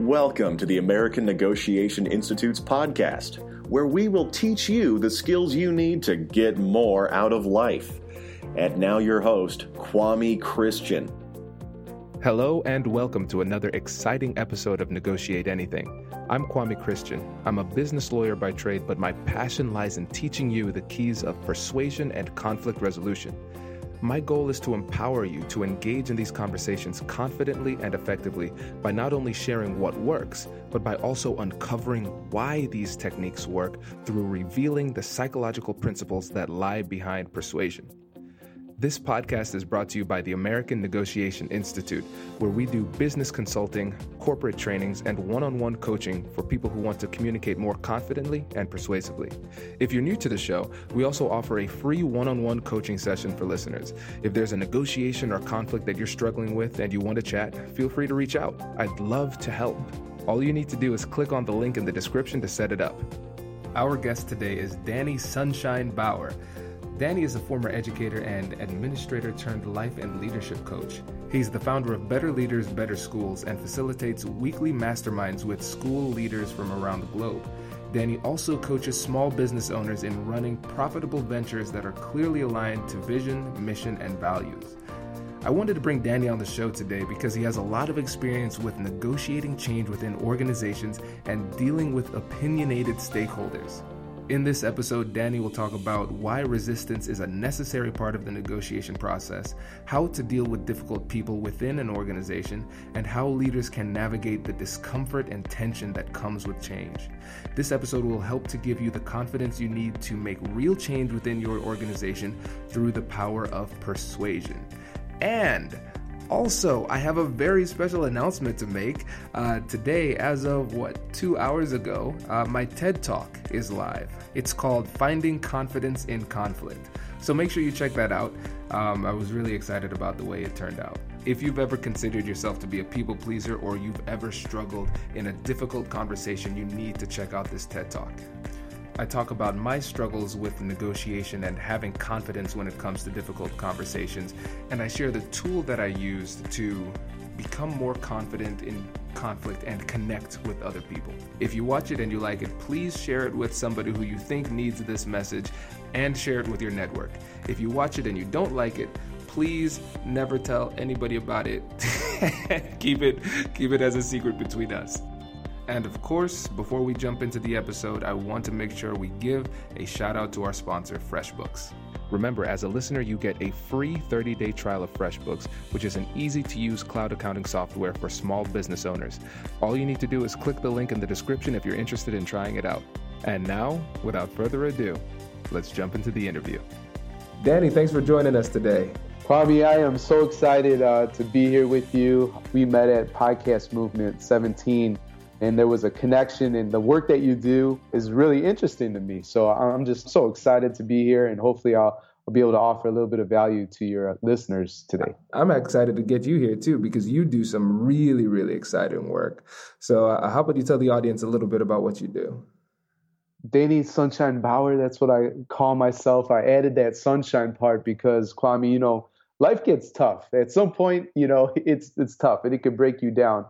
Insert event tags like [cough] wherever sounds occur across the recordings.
Welcome to the American Negotiation Institute's podcast, where we will teach you the skills you need to get more out of life. And now, your host, Kwame Christian. Hello, and welcome to another exciting episode of Negotiate Anything. I'm Kwame Christian. I'm a business lawyer by trade, but my passion lies in teaching you the keys of persuasion and conflict resolution. My goal is to empower you to engage in these conversations confidently and effectively by not only sharing what works, but by also uncovering why these techniques work through revealing the psychological principles that lie behind persuasion. This podcast is brought to you by the American Negotiation Institute, where we do business consulting, corporate trainings, and one on one coaching for people who want to communicate more confidently and persuasively. If you're new to the show, we also offer a free one on one coaching session for listeners. If there's a negotiation or conflict that you're struggling with and you want to chat, feel free to reach out. I'd love to help. All you need to do is click on the link in the description to set it up. Our guest today is Danny Sunshine Bauer. Danny is a former educator and administrator turned life and leadership coach. He's the founder of Better Leaders, Better Schools and facilitates weekly masterminds with school leaders from around the globe. Danny also coaches small business owners in running profitable ventures that are clearly aligned to vision, mission, and values. I wanted to bring Danny on the show today because he has a lot of experience with negotiating change within organizations and dealing with opinionated stakeholders. In this episode, Danny will talk about why resistance is a necessary part of the negotiation process, how to deal with difficult people within an organization, and how leaders can navigate the discomfort and tension that comes with change. This episode will help to give you the confidence you need to make real change within your organization through the power of persuasion. And also, I have a very special announcement to make. Uh, today, as of what, two hours ago, uh, my TED Talk is live. It's called Finding Confidence in Conflict. So make sure you check that out. Um, I was really excited about the way it turned out. If you've ever considered yourself to be a people pleaser or you've ever struggled in a difficult conversation, you need to check out this TED Talk. I talk about my struggles with negotiation and having confidence when it comes to difficult conversations, and I share the tool that I used to become more confident in conflict and connect with other people. If you watch it and you like it, please share it with somebody who you think needs this message and share it with your network. If you watch it and you don't like it, please never tell anybody about it. [laughs] keep it keep it as a secret between us. And of course, before we jump into the episode, I want to make sure we give a shout out to our sponsor, FreshBooks. Remember, as a listener, you get a free 30 day trial of FreshBooks, which is an easy to use cloud accounting software for small business owners. All you need to do is click the link in the description if you're interested in trying it out. And now, without further ado, let's jump into the interview. Danny, thanks for joining us today. Kwame, I am so excited uh, to be here with you. We met at Podcast Movement 17 and there was a connection and the work that you do is really interesting to me so i'm just so excited to be here and hopefully i'll, I'll be able to offer a little bit of value to your listeners today i'm excited to get you here too because you do some really really exciting work so uh, how about you tell the audience a little bit about what you do Danny Sunshine Bauer, that's what I call myself. I added that sunshine part because Kwame, you know, life gets tough. At some point, you know, [laughs] it's it's tough and it can break you down.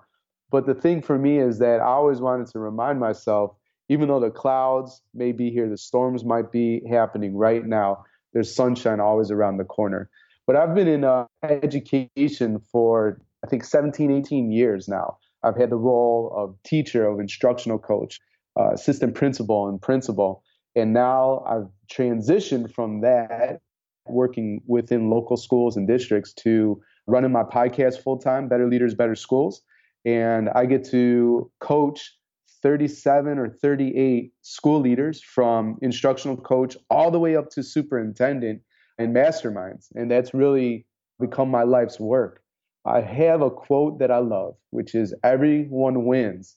But the thing for me is that I always wanted to remind myself, even though the clouds may be here, the storms might be happening right now, there's sunshine always around the corner. But I've been in uh, education for, I think, 17, 18 years now. I've had the role of teacher, of instructional coach, uh, assistant principal, and principal. And now I've transitioned from that, working within local schools and districts, to running my podcast full time, Better Leaders, Better Schools and I get to coach 37 or 38 school leaders from instructional coach all the way up to superintendent and masterminds. And that's really become my life's work. I have a quote that I love, which is everyone wins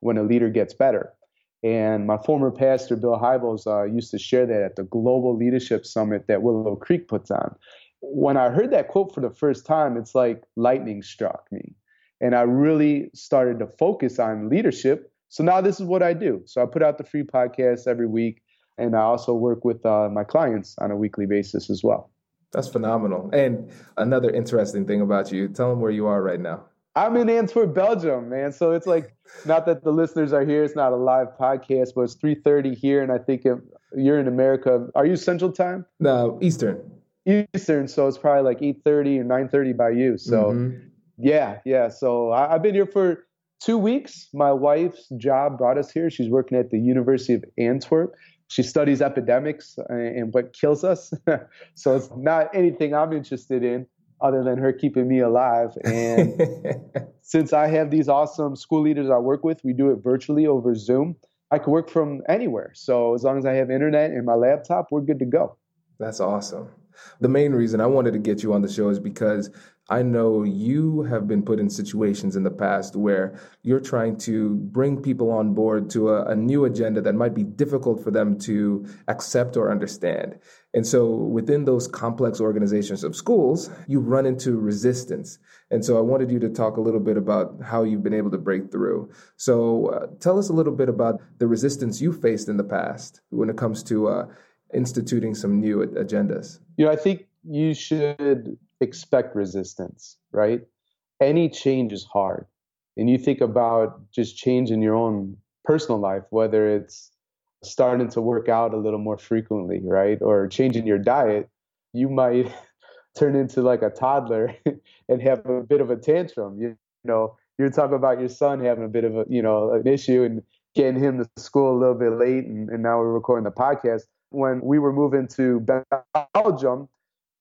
when a leader gets better. And my former pastor, Bill Hybels, uh, used to share that at the Global Leadership Summit that Willow Creek puts on. When I heard that quote for the first time, it's like lightning struck me and I really started to focus on leadership. So now this is what I do. So I put out the free podcast every week, and I also work with uh, my clients on a weekly basis as well. That's phenomenal. And another interesting thing about you, tell them where you are right now. I'm in Antwerp, Belgium, man. So it's like [laughs] not that the listeners are here. It's not a live podcast, but it's 3:30 here, and I think if you're in America, are you Central Time? No, Eastern. Eastern, so it's probably like 8:30 or 9:30 by you. So mm-hmm. Yeah, yeah. So I, I've been here for two weeks. My wife's job brought us here. She's working at the University of Antwerp. She studies epidemics uh, and what kills us. [laughs] so it's not anything I'm interested in other than her keeping me alive. And [laughs] since I have these awesome school leaders I work with, we do it virtually over Zoom. I can work from anywhere. So as long as I have internet and my laptop, we're good to go. That's awesome. The main reason I wanted to get you on the show is because I know you have been put in situations in the past where you're trying to bring people on board to a, a, new agenda that might be difficult for them to accept or understand. And so within those complex organizations of schools, you run into resistance. And so I wanted you to talk a little bit about how you've been able to break through. So uh, tell us a little bit about the resistance you faced in the past when it comes to uh, instituting some new agendas. You know, I think you should expect resistance, right? Any change is hard. And you think about just change in your own personal life, whether it's starting to work out a little more frequently, right? Or changing your diet, you might [laughs] turn into like a toddler [laughs] and have a bit of a tantrum. You, know, you're talking about your son having a bit of a, you know, an issue and getting him to school a little bit late. And, and now we're recording the podcast. When we were moving to Belgium,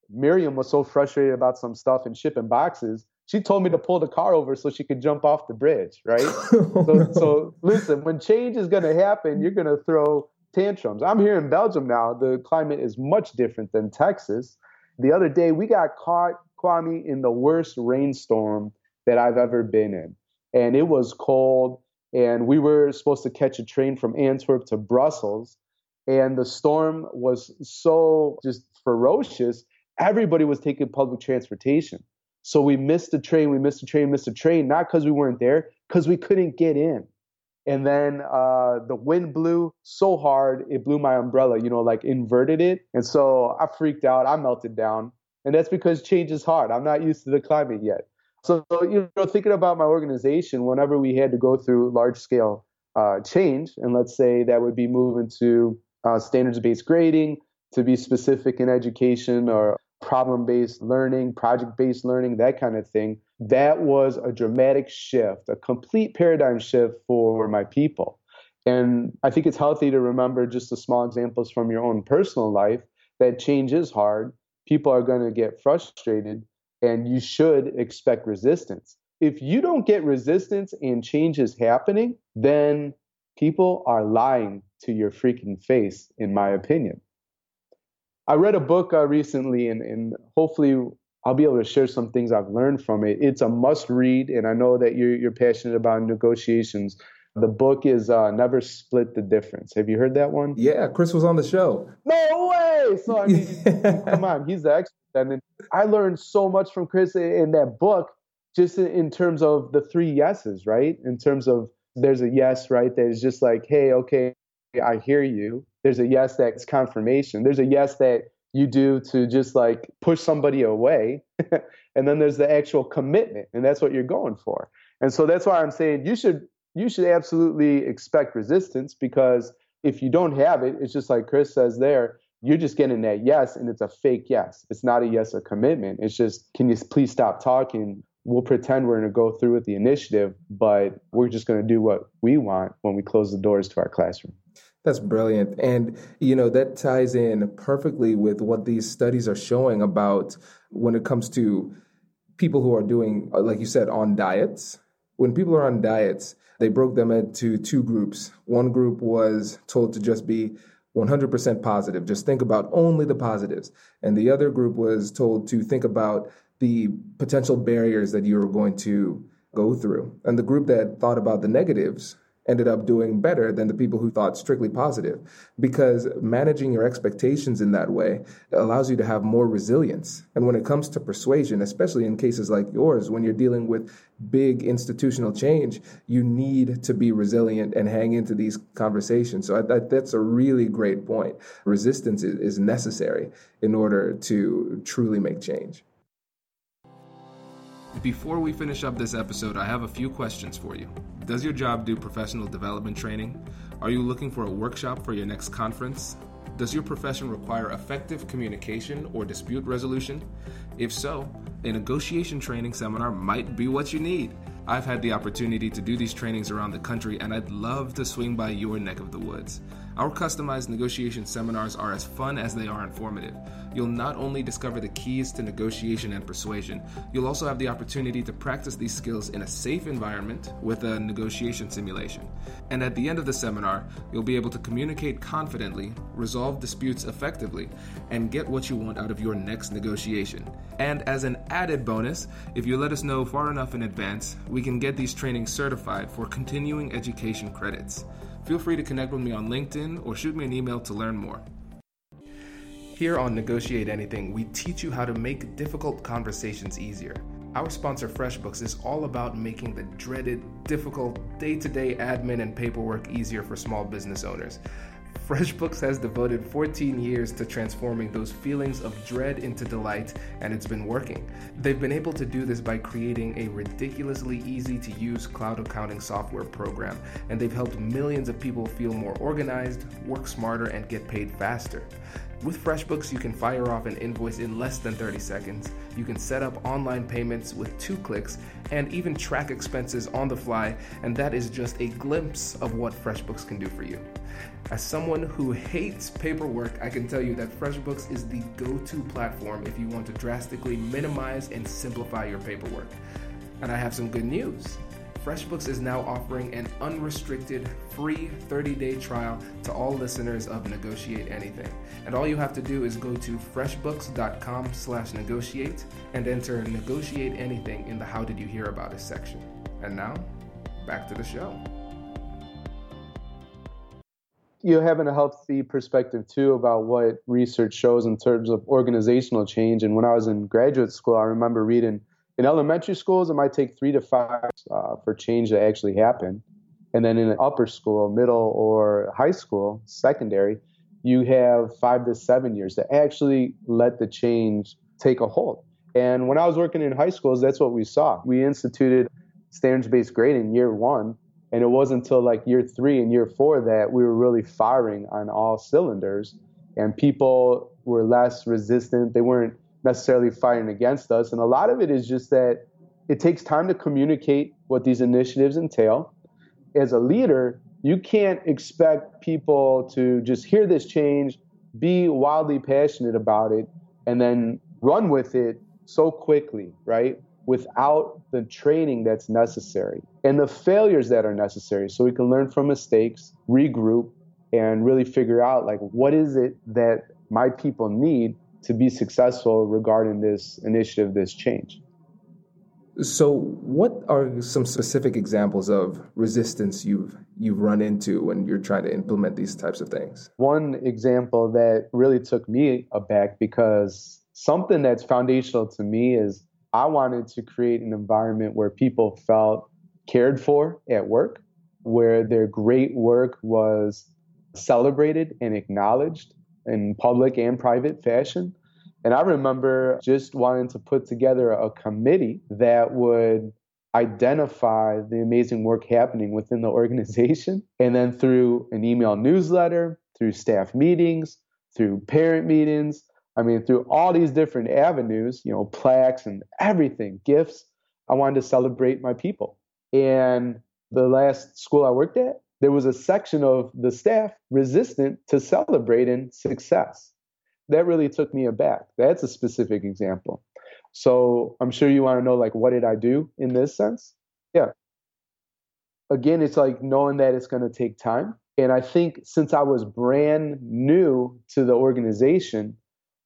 Miriam was so frustrated about some stuff and shipping boxes. She told me to pull the car over so she could jump off the bridge, right? so, [laughs] so listen, when change is going to happen, you're going to throw tantrums. I'm here in Belgium now. The climate is much different than Texas. The other day, we got caught, Kwame, in the worst rainstorm that I've ever been in. And it was cold, and we were supposed to catch a train from Antwerp to Brussels. And the storm was so just ferocious everybody was taking public transportation. So we missed the train, we missed the train, missed the train, not because we weren't there, because we couldn't get in. And then uh, the wind blew so hard, it blew my umbrella, you know, like inverted it. And so I freaked out, I melted down. And that's because change is hard. I'm not used to the climate yet. So, you know, thinking about my organization, whenever we had to go through large scale uh, change, and let's say that would be moving to uh, standards based grading, to be specific in education or problem based learning, project based learning, that kind of thing. That was a dramatic shift, a complete paradigm shift for my people. And I think it's healthy to remember just the small examples from your own personal life that change is hard. People are going to get frustrated, and you should expect resistance. If you don't get resistance and change is happening, then people are lying to your freaking face, in my opinion. I read a book uh, recently, and, and hopefully I'll be able to share some things I've learned from it. It's a must read, and I know that you're, you're passionate about negotiations. The book is uh, Never Split the Difference. Have you heard that one? Yeah, Chris was on the show. No way! So, I mean, [laughs] come on, he's the expert. And I learned so much from Chris in that book, just in terms of the three yeses, right? In terms of there's a yes, right? That is just like, hey, okay, I hear you. There's a yes that's confirmation. There's a yes that you do to just like push somebody away. [laughs] and then there's the actual commitment, and that's what you're going for. And so that's why I'm saying you should you should absolutely expect resistance because if you don't have it, it's just like Chris says there, you're just getting that yes and it's a fake yes. It's not a yes a commitment. It's just can you please stop talking? We'll pretend we're going to go through with the initiative, but we're just going to do what we want when we close the doors to our classroom. That's brilliant. And, you know, that ties in perfectly with what these studies are showing about when it comes to people who are doing, like you said, on diets. When people are on diets, they broke them into two groups. One group was told to just be 100% positive, just think about only the positives. And the other group was told to think about the potential barriers that you were going to go through. And the group that thought about the negatives ended up doing better than the people who thought strictly positive because managing your expectations in that way allows you to have more resilience. And when it comes to persuasion, especially in cases like yours, when you're dealing with big institutional change, you need to be resilient and hang into these conversations. So I, that's a really great point. Resistance is, is necessary in order to truly make change. Before we finish up this episode, I have a few questions for you. Does your job do professional development training? Are you looking for a workshop for your next conference? Does your profession require effective communication or dispute resolution? If so, a negotiation training seminar might be what you need. I've had the opportunity to do these trainings around the country, and I'd love to swing by your neck of the woods. Our customized negotiation seminars are as fun as they are informative. You'll not only discover the keys to negotiation and persuasion, you'll also have the opportunity to practice these skills in a safe environment with a negotiation simulation. And at the end of the seminar, you'll be able to communicate confidently, resolve disputes effectively, and get what you want out of your next negotiation. And as an added bonus, if you let us know far enough in advance, we can get these trainings certified for continuing education credits. Feel free to connect with me on LinkedIn or shoot me an email to learn more. Here on Negotiate Anything, we teach you how to make difficult conversations easier. Our sponsor, FreshBooks, is all about making the dreaded, difficult day to day admin and paperwork easier for small business owners. FreshBooks has devoted 14 years to transforming those feelings of dread into delight, and it's been working. They've been able to do this by creating a ridiculously easy to use cloud accounting software program, and they've helped millions of people feel more organized, work smarter, and get paid faster. With FreshBooks, you can fire off an invoice in less than 30 seconds. You can set up online payments with two clicks and even track expenses on the fly, and that is just a glimpse of what FreshBooks can do for you. As someone who hates paperwork, I can tell you that FreshBooks is the go to platform if you want to drastically minimize and simplify your paperwork. And I have some good news. FreshBooks is now offering an unrestricted free 30-day trial to all listeners of Negotiate Anything. And all you have to do is go to freshbooks.com slash negotiate and enter Negotiate Anything in the How Did You Hear About Us section. And now, back to the show. You're having a healthy perspective too about what research shows in terms of organizational change. And when I was in graduate school, I remember reading – in elementary schools, it might take three to five uh, for change to actually happen. And then in upper school, middle, or high school, secondary, you have five to seven years to actually let the change take a hold. And when I was working in high schools, that's what we saw. We instituted standards based grading year one. And it wasn't until like year three and year four that we were really firing on all cylinders. And people were less resistant. They weren't necessarily fighting against us. And a lot of it is just that it takes time to communicate what these initiatives entail. As a leader, you can't expect people to just hear this change, be wildly passionate about it, and then run with it so quickly, right? Without the training that's necessary and the failures that are necessary so we can learn from mistakes, regroup, and really figure out like what is it that my people need to be successful regarding this initiative, this change. So, what are some specific examples of resistance you've you've run into when you're trying to implement these types of things? One example that really took me aback because something that's foundational to me is I wanted to create an environment where people felt cared for at work, where their great work was celebrated and acknowledged, in public and private fashion. And I remember just wanting to put together a committee that would identify the amazing work happening within the [laughs] organization. And then through an email newsletter, through staff meetings, through parent meetings, I mean, through all these different avenues, you know, plaques and everything, gifts, I wanted to celebrate my people. And the last school I worked at, there was a section of the staff resistant to celebrating success. That really took me aback. That's a specific example. So I'm sure you want to know, like, what did I do in this sense? Yeah. Again, it's like knowing that it's going to take time. And I think since I was brand new to the organization,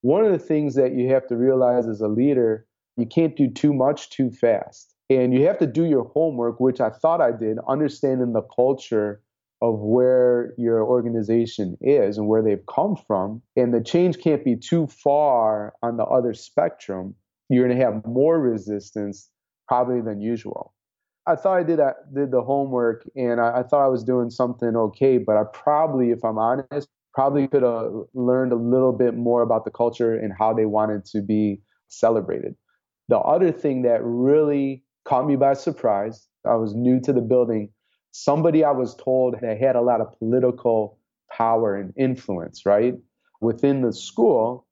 one of the things that you have to realize as a leader, you can't do too much too fast. And you have to do your homework, which I thought I did, understanding the culture of where your organization is and where they've come from. And the change can't be too far on the other spectrum. You're going to have more resistance probably than usual. I thought I did, I did the homework and I, I thought I was doing something okay, but I probably, if I'm honest, probably could have learned a little bit more about the culture and how they wanted to be celebrated The other thing that really caught me by surprise, I was new to the building. Somebody I was told that had a lot of political power and influence, right? Within the school,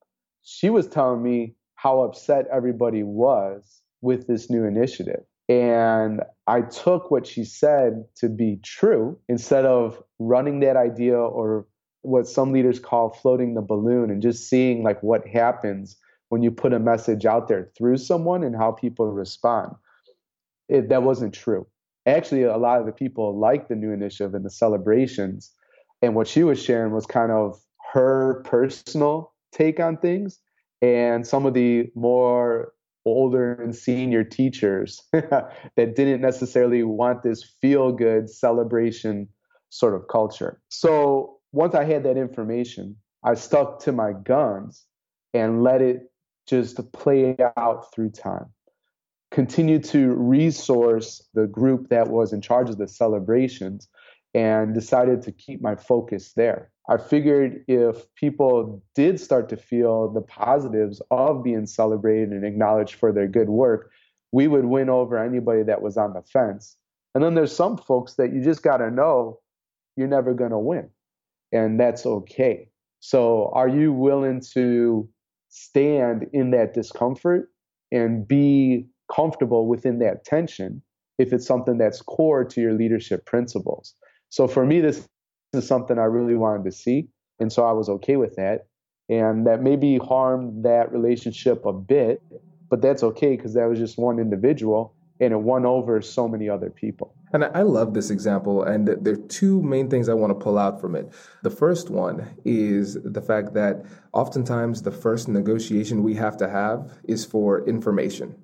she was telling me how upset everybody was with this new initiative. And I took what she said to be true instead of running that idea or what some leaders call floating the balloon and just seeing like what happens when you put a message out there through someone and how people respond. It, that wasn't true. Actually, a lot of the people liked the new initiative and the celebrations. And what she was sharing was kind of her personal take on things and some of the more older and senior teachers [laughs] that didn't necessarily want this feel good celebration sort of culture. So once I had that information, I stuck to my guns and let it just play out through time. Continue to resource the group that was in charge of the celebrations and decided to keep my focus there. I figured if people did start to feel the positives of being celebrated and acknowledged for their good work, we would win over anybody that was on the fence. And then there's some folks that you just got to know you're never going to win. And that's okay. So, are you willing to stand in that discomfort and be comfortable within that tension if it's something that's core to your leadership principles? So, for me, this is something I really wanted to see. And so I was okay with that. And that maybe harmed that relationship a bit, but that's okay because that was just one individual and it won over so many other people. And I love this example, and there are two main things I want to pull out from it. The first one is the fact that oftentimes the first negotiation we have to have is for information.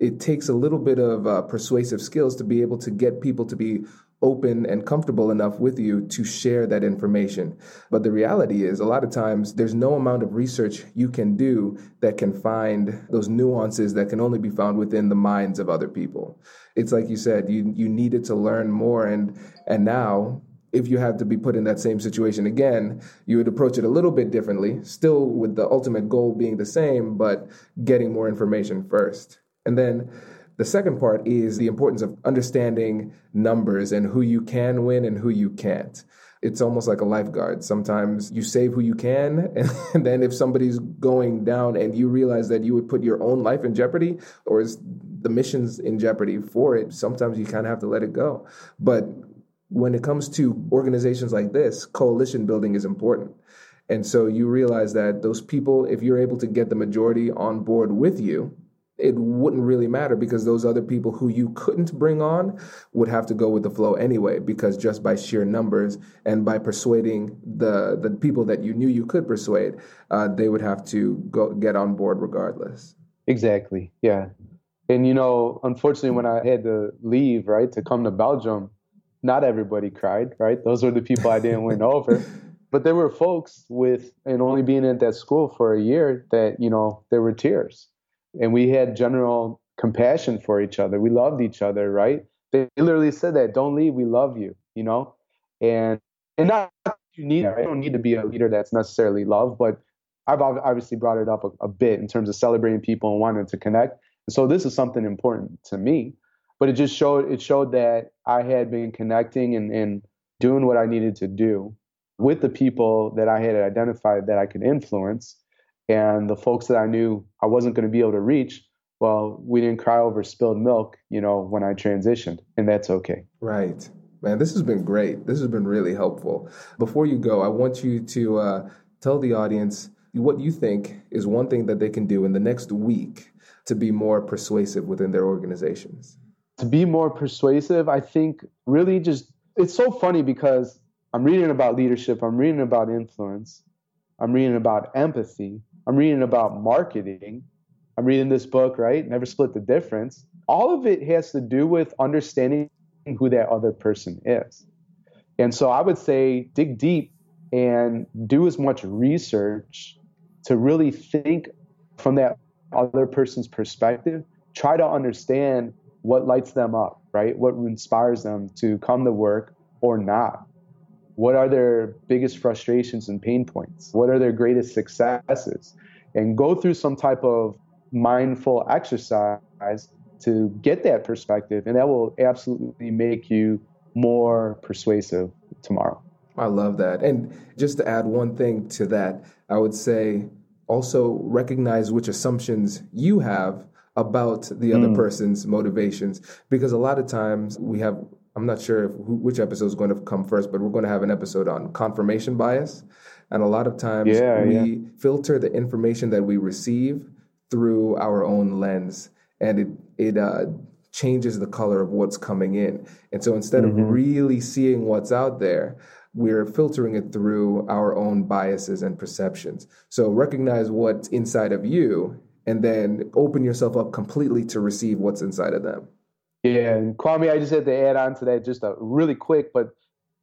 It takes a little bit of uh, persuasive skills to be able to get people to be open and comfortable enough with you to share that information. But the reality is, a lot of times, there's no amount of research you can do that can find those nuances that can only be found within the minds of other people. It's like you said, you you needed to learn more, and and now. If you had to be put in that same situation again, you would approach it a little bit differently, still with the ultimate goal being the same, but getting more information first. And then the second part is the importance of understanding numbers and who you can win and who you can't. It's almost like a lifeguard. Sometimes you save who you can, [laughs] and then if somebody's going down and you realize that you would put your own life in jeopardy or is the mission's in jeopardy for it, sometimes you kind of have to let it go. But when it comes to organizations like this, coalition building is important. And so you realize that those people, if you're able to get the majority on board with you, it wouldn't really matter because those other people who you couldn't bring on would have to go with the flow anyway because just by sheer numbers and by persuading the the people that you knew you could persuade uh, they would have to go get on board regardless. Exactly. Yeah. And you know unfortunately when i had to leave right to come to belgium not everybody cried right? Those were the people i didn't win over. [laughs] But there were folks with and only being at that school for a year that you know there were tears and we had general compassion for each other. We loved each other, right? They literally said that, "Don't leave, we love you," you know, and and not you need. I don't need to be a leader that's necessarily loved, but I've obviously brought it up a, a bit in terms of celebrating people and wanting to connect. And so this is something important to me, but it just showed it showed that I had been connecting and, and doing what I needed to do with the people that I had identified that I could influence and the folks that I knew I wasn't going to be able to reach, well, we didn't cry over spilled milk, you know, when I transitioned, and that's okay. Right. Man, this has been great. This has been really helpful. Before you go, I want you to uh, tell the audience what you think is one thing that they can do in the next week to be more persuasive within their organizations. To be more persuasive, I think really just it's so funny because I'm reading about leadership, I'm reading about influence, I'm reading about empathy, I'm reading about marketing. I'm reading this book, right? Never Split the Difference. All of it has to do with understanding who that other person is. And so I would say dig deep and do as much research to really think from that other person's perspective. Try to understand what lights them up, right? What inspires them to come to work or not. What are their biggest frustrations and pain points? What are their greatest successes? And go through some type of mindful exercise to get that perspective, and that will absolutely make you more persuasive tomorrow. I love that. And just to add one thing to that, I would say also recognize which assumptions you have about the other mm. person's motivations because a lot of times we have I'm not sure if, which episode is going to come first, but we're going to have an episode on confirmation bias. And a lot of times yeah, we yeah. filter the information that we receive through our own lens and it, it uh, changes the color of what's coming in. And so instead mm-hmm. of really seeing what's out there, we're filtering it through our own biases and perceptions. So recognize what's inside of you and then open yourself up completely to receive what's inside of them. Yeah, and Kwame, I just had to add on to that just a really quick, but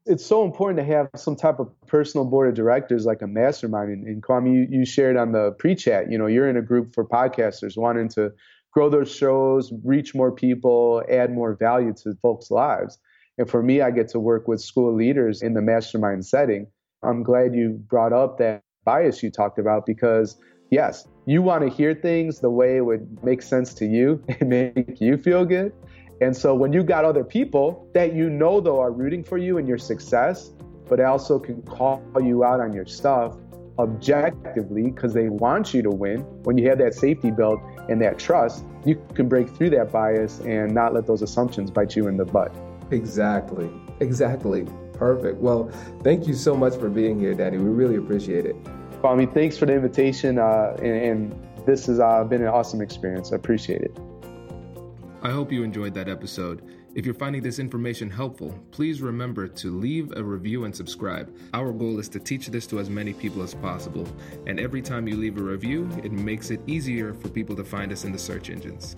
it's so important to have some type of personal board of directors like a mastermind. And, and Kwame, you, you shared on the pre-chat, you know, you're in a group for podcasters wanting to grow those shows, reach more people, add more value to folks' lives. And for me, I get to work with school leaders in the mastermind setting. I'm glad you brought up that bias you talked about because, yes, you want to hear things the way it would make sense to you [laughs] and make you feel good. And so when you got other people that you know, though, are rooting for you and your success, but also can call you out on your stuff objectively because they want you to win, when you have that safety belt and that trust, you can break through that bias and not let those assumptions bite you in the butt. Exactly. Exactly. Perfect. Well, thank you so much for being here, Danny. We really appreciate it. Kwame, thanks for the invitation. Uh, and, and, this has uh, been an awesome experience. I appreciate it. I hope you enjoyed that episode. If you're finding this information helpful, please remember to leave a review and subscribe. Our goal is to teach this to as many people as possible, and every time you leave a review, it makes it easier for people to find us in the search engines.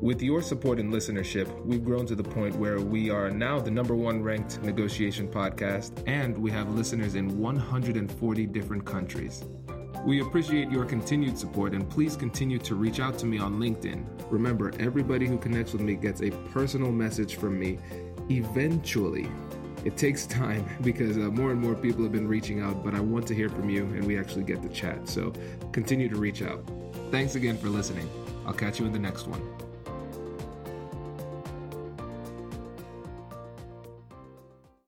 With your support and listenership, we've grown to the point where we are now the number one ranked negotiation podcast, and we have listeners in 140 different countries. We appreciate your continued support and please continue to reach out to me on LinkedIn. Remember, everybody who connects with me gets a personal message from me eventually. It takes time [laughs] because uh, more and more people have been reaching out, but I want to hear from you and we actually get to chat. So continue to reach out. Thanks again for listening. I'll catch you in the next one.